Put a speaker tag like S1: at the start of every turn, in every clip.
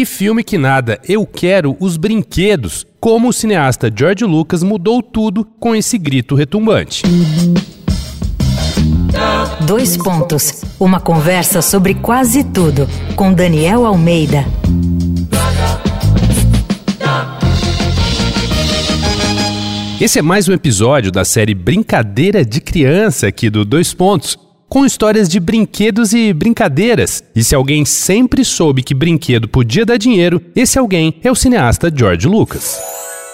S1: que filme que nada, eu quero os brinquedos. Como o cineasta George Lucas mudou tudo com esse grito retumbante.
S2: Dois pontos. Uma conversa sobre quase tudo com Daniel Almeida.
S1: Esse é mais um episódio da série Brincadeira de Criança aqui do Dois Pontos, com histórias de brinquedos e brincadeiras. E se alguém sempre soube que brinquedo podia dar dinheiro, esse alguém é o cineasta George Lucas.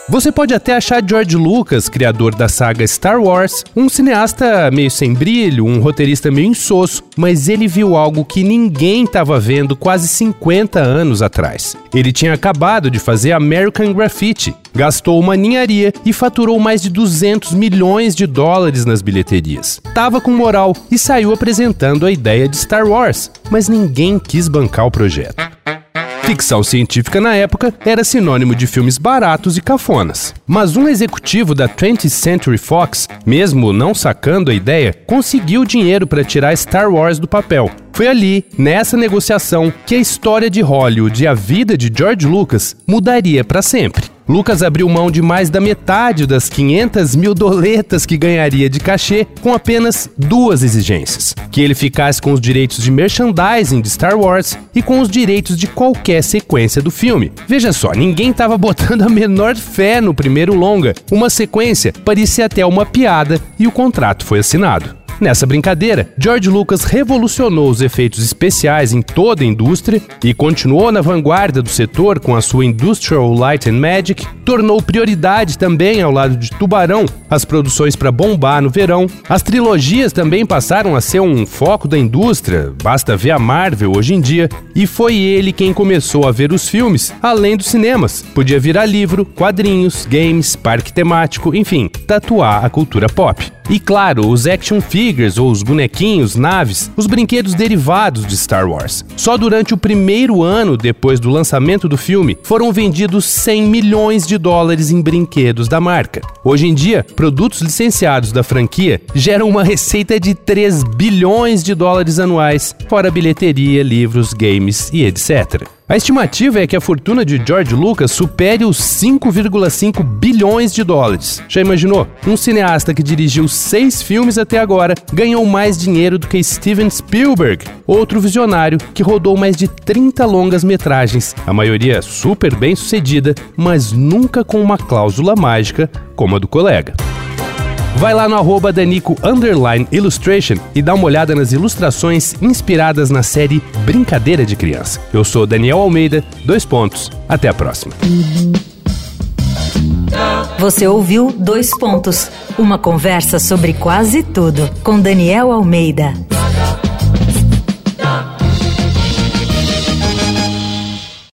S1: Você pode até achar George Lucas, criador da saga Star Wars, um cineasta meio sem brilho, um roteirista meio insosso, mas ele viu algo que ninguém estava vendo quase 50 anos atrás. Ele tinha acabado de fazer American Graffiti, gastou uma ninharia e faturou mais de 200 milhões de dólares nas bilheterias. Tava com moral e saiu apresentando a ideia de Star Wars, mas ninguém quis bancar o projeto. Ficção científica na época era sinônimo de filmes baratos e cafonas. Mas um executivo da 20th Century Fox, mesmo não sacando a ideia, conseguiu dinheiro para tirar Star Wars do papel. Foi ali, nessa negociação, que a história de Hollywood e a vida de George Lucas mudaria para sempre. Lucas abriu mão de mais da metade das 500 mil doletas que ganharia de cachê com apenas duas exigências: que ele ficasse com os direitos de merchandising de Star Wars e com os direitos de qualquer sequência do filme. Veja só, ninguém estava botando a menor fé no primeiro longa. Uma sequência parecia até uma piada e o contrato foi assinado. Nessa brincadeira, George Lucas revolucionou os efeitos especiais em toda a indústria e continuou na vanguarda do setor com a sua Industrial Light and Magic, tornou prioridade também ao lado de Tubarão as produções para bombar no verão. As trilogias também passaram a ser um foco da indústria, basta ver a Marvel hoje em dia, e foi ele quem começou a ver os filmes além dos cinemas. Podia virar livro, quadrinhos, games, parque temático, enfim, tatuar a cultura pop. E claro, os action figures ou os bonequinhos, naves, os brinquedos derivados de Star Wars. Só durante o primeiro ano depois do lançamento do filme foram vendidos 100 milhões de dólares em brinquedos da marca. Hoje em dia, produtos licenciados da franquia geram uma receita de 3 bilhões de dólares anuais, fora bilheteria, livros, games e etc. A estimativa é que a fortuna de George Lucas supere os 5,5 bilhões de dólares. Já imaginou? Um cineasta que dirigiu seis filmes até agora ganhou mais dinheiro do que Steven Spielberg, outro visionário que rodou mais de 30 longas metragens, a maioria super bem sucedida, mas nunca com uma cláusula mágica como a do colega. Vai lá no arroba Danico Illustration e dá uma olhada nas ilustrações inspiradas na série Brincadeira de Criança. Eu sou Daniel Almeida, dois pontos. Até a próxima.
S2: Você ouviu Dois Pontos, uma conversa sobre quase tudo com Daniel Almeida.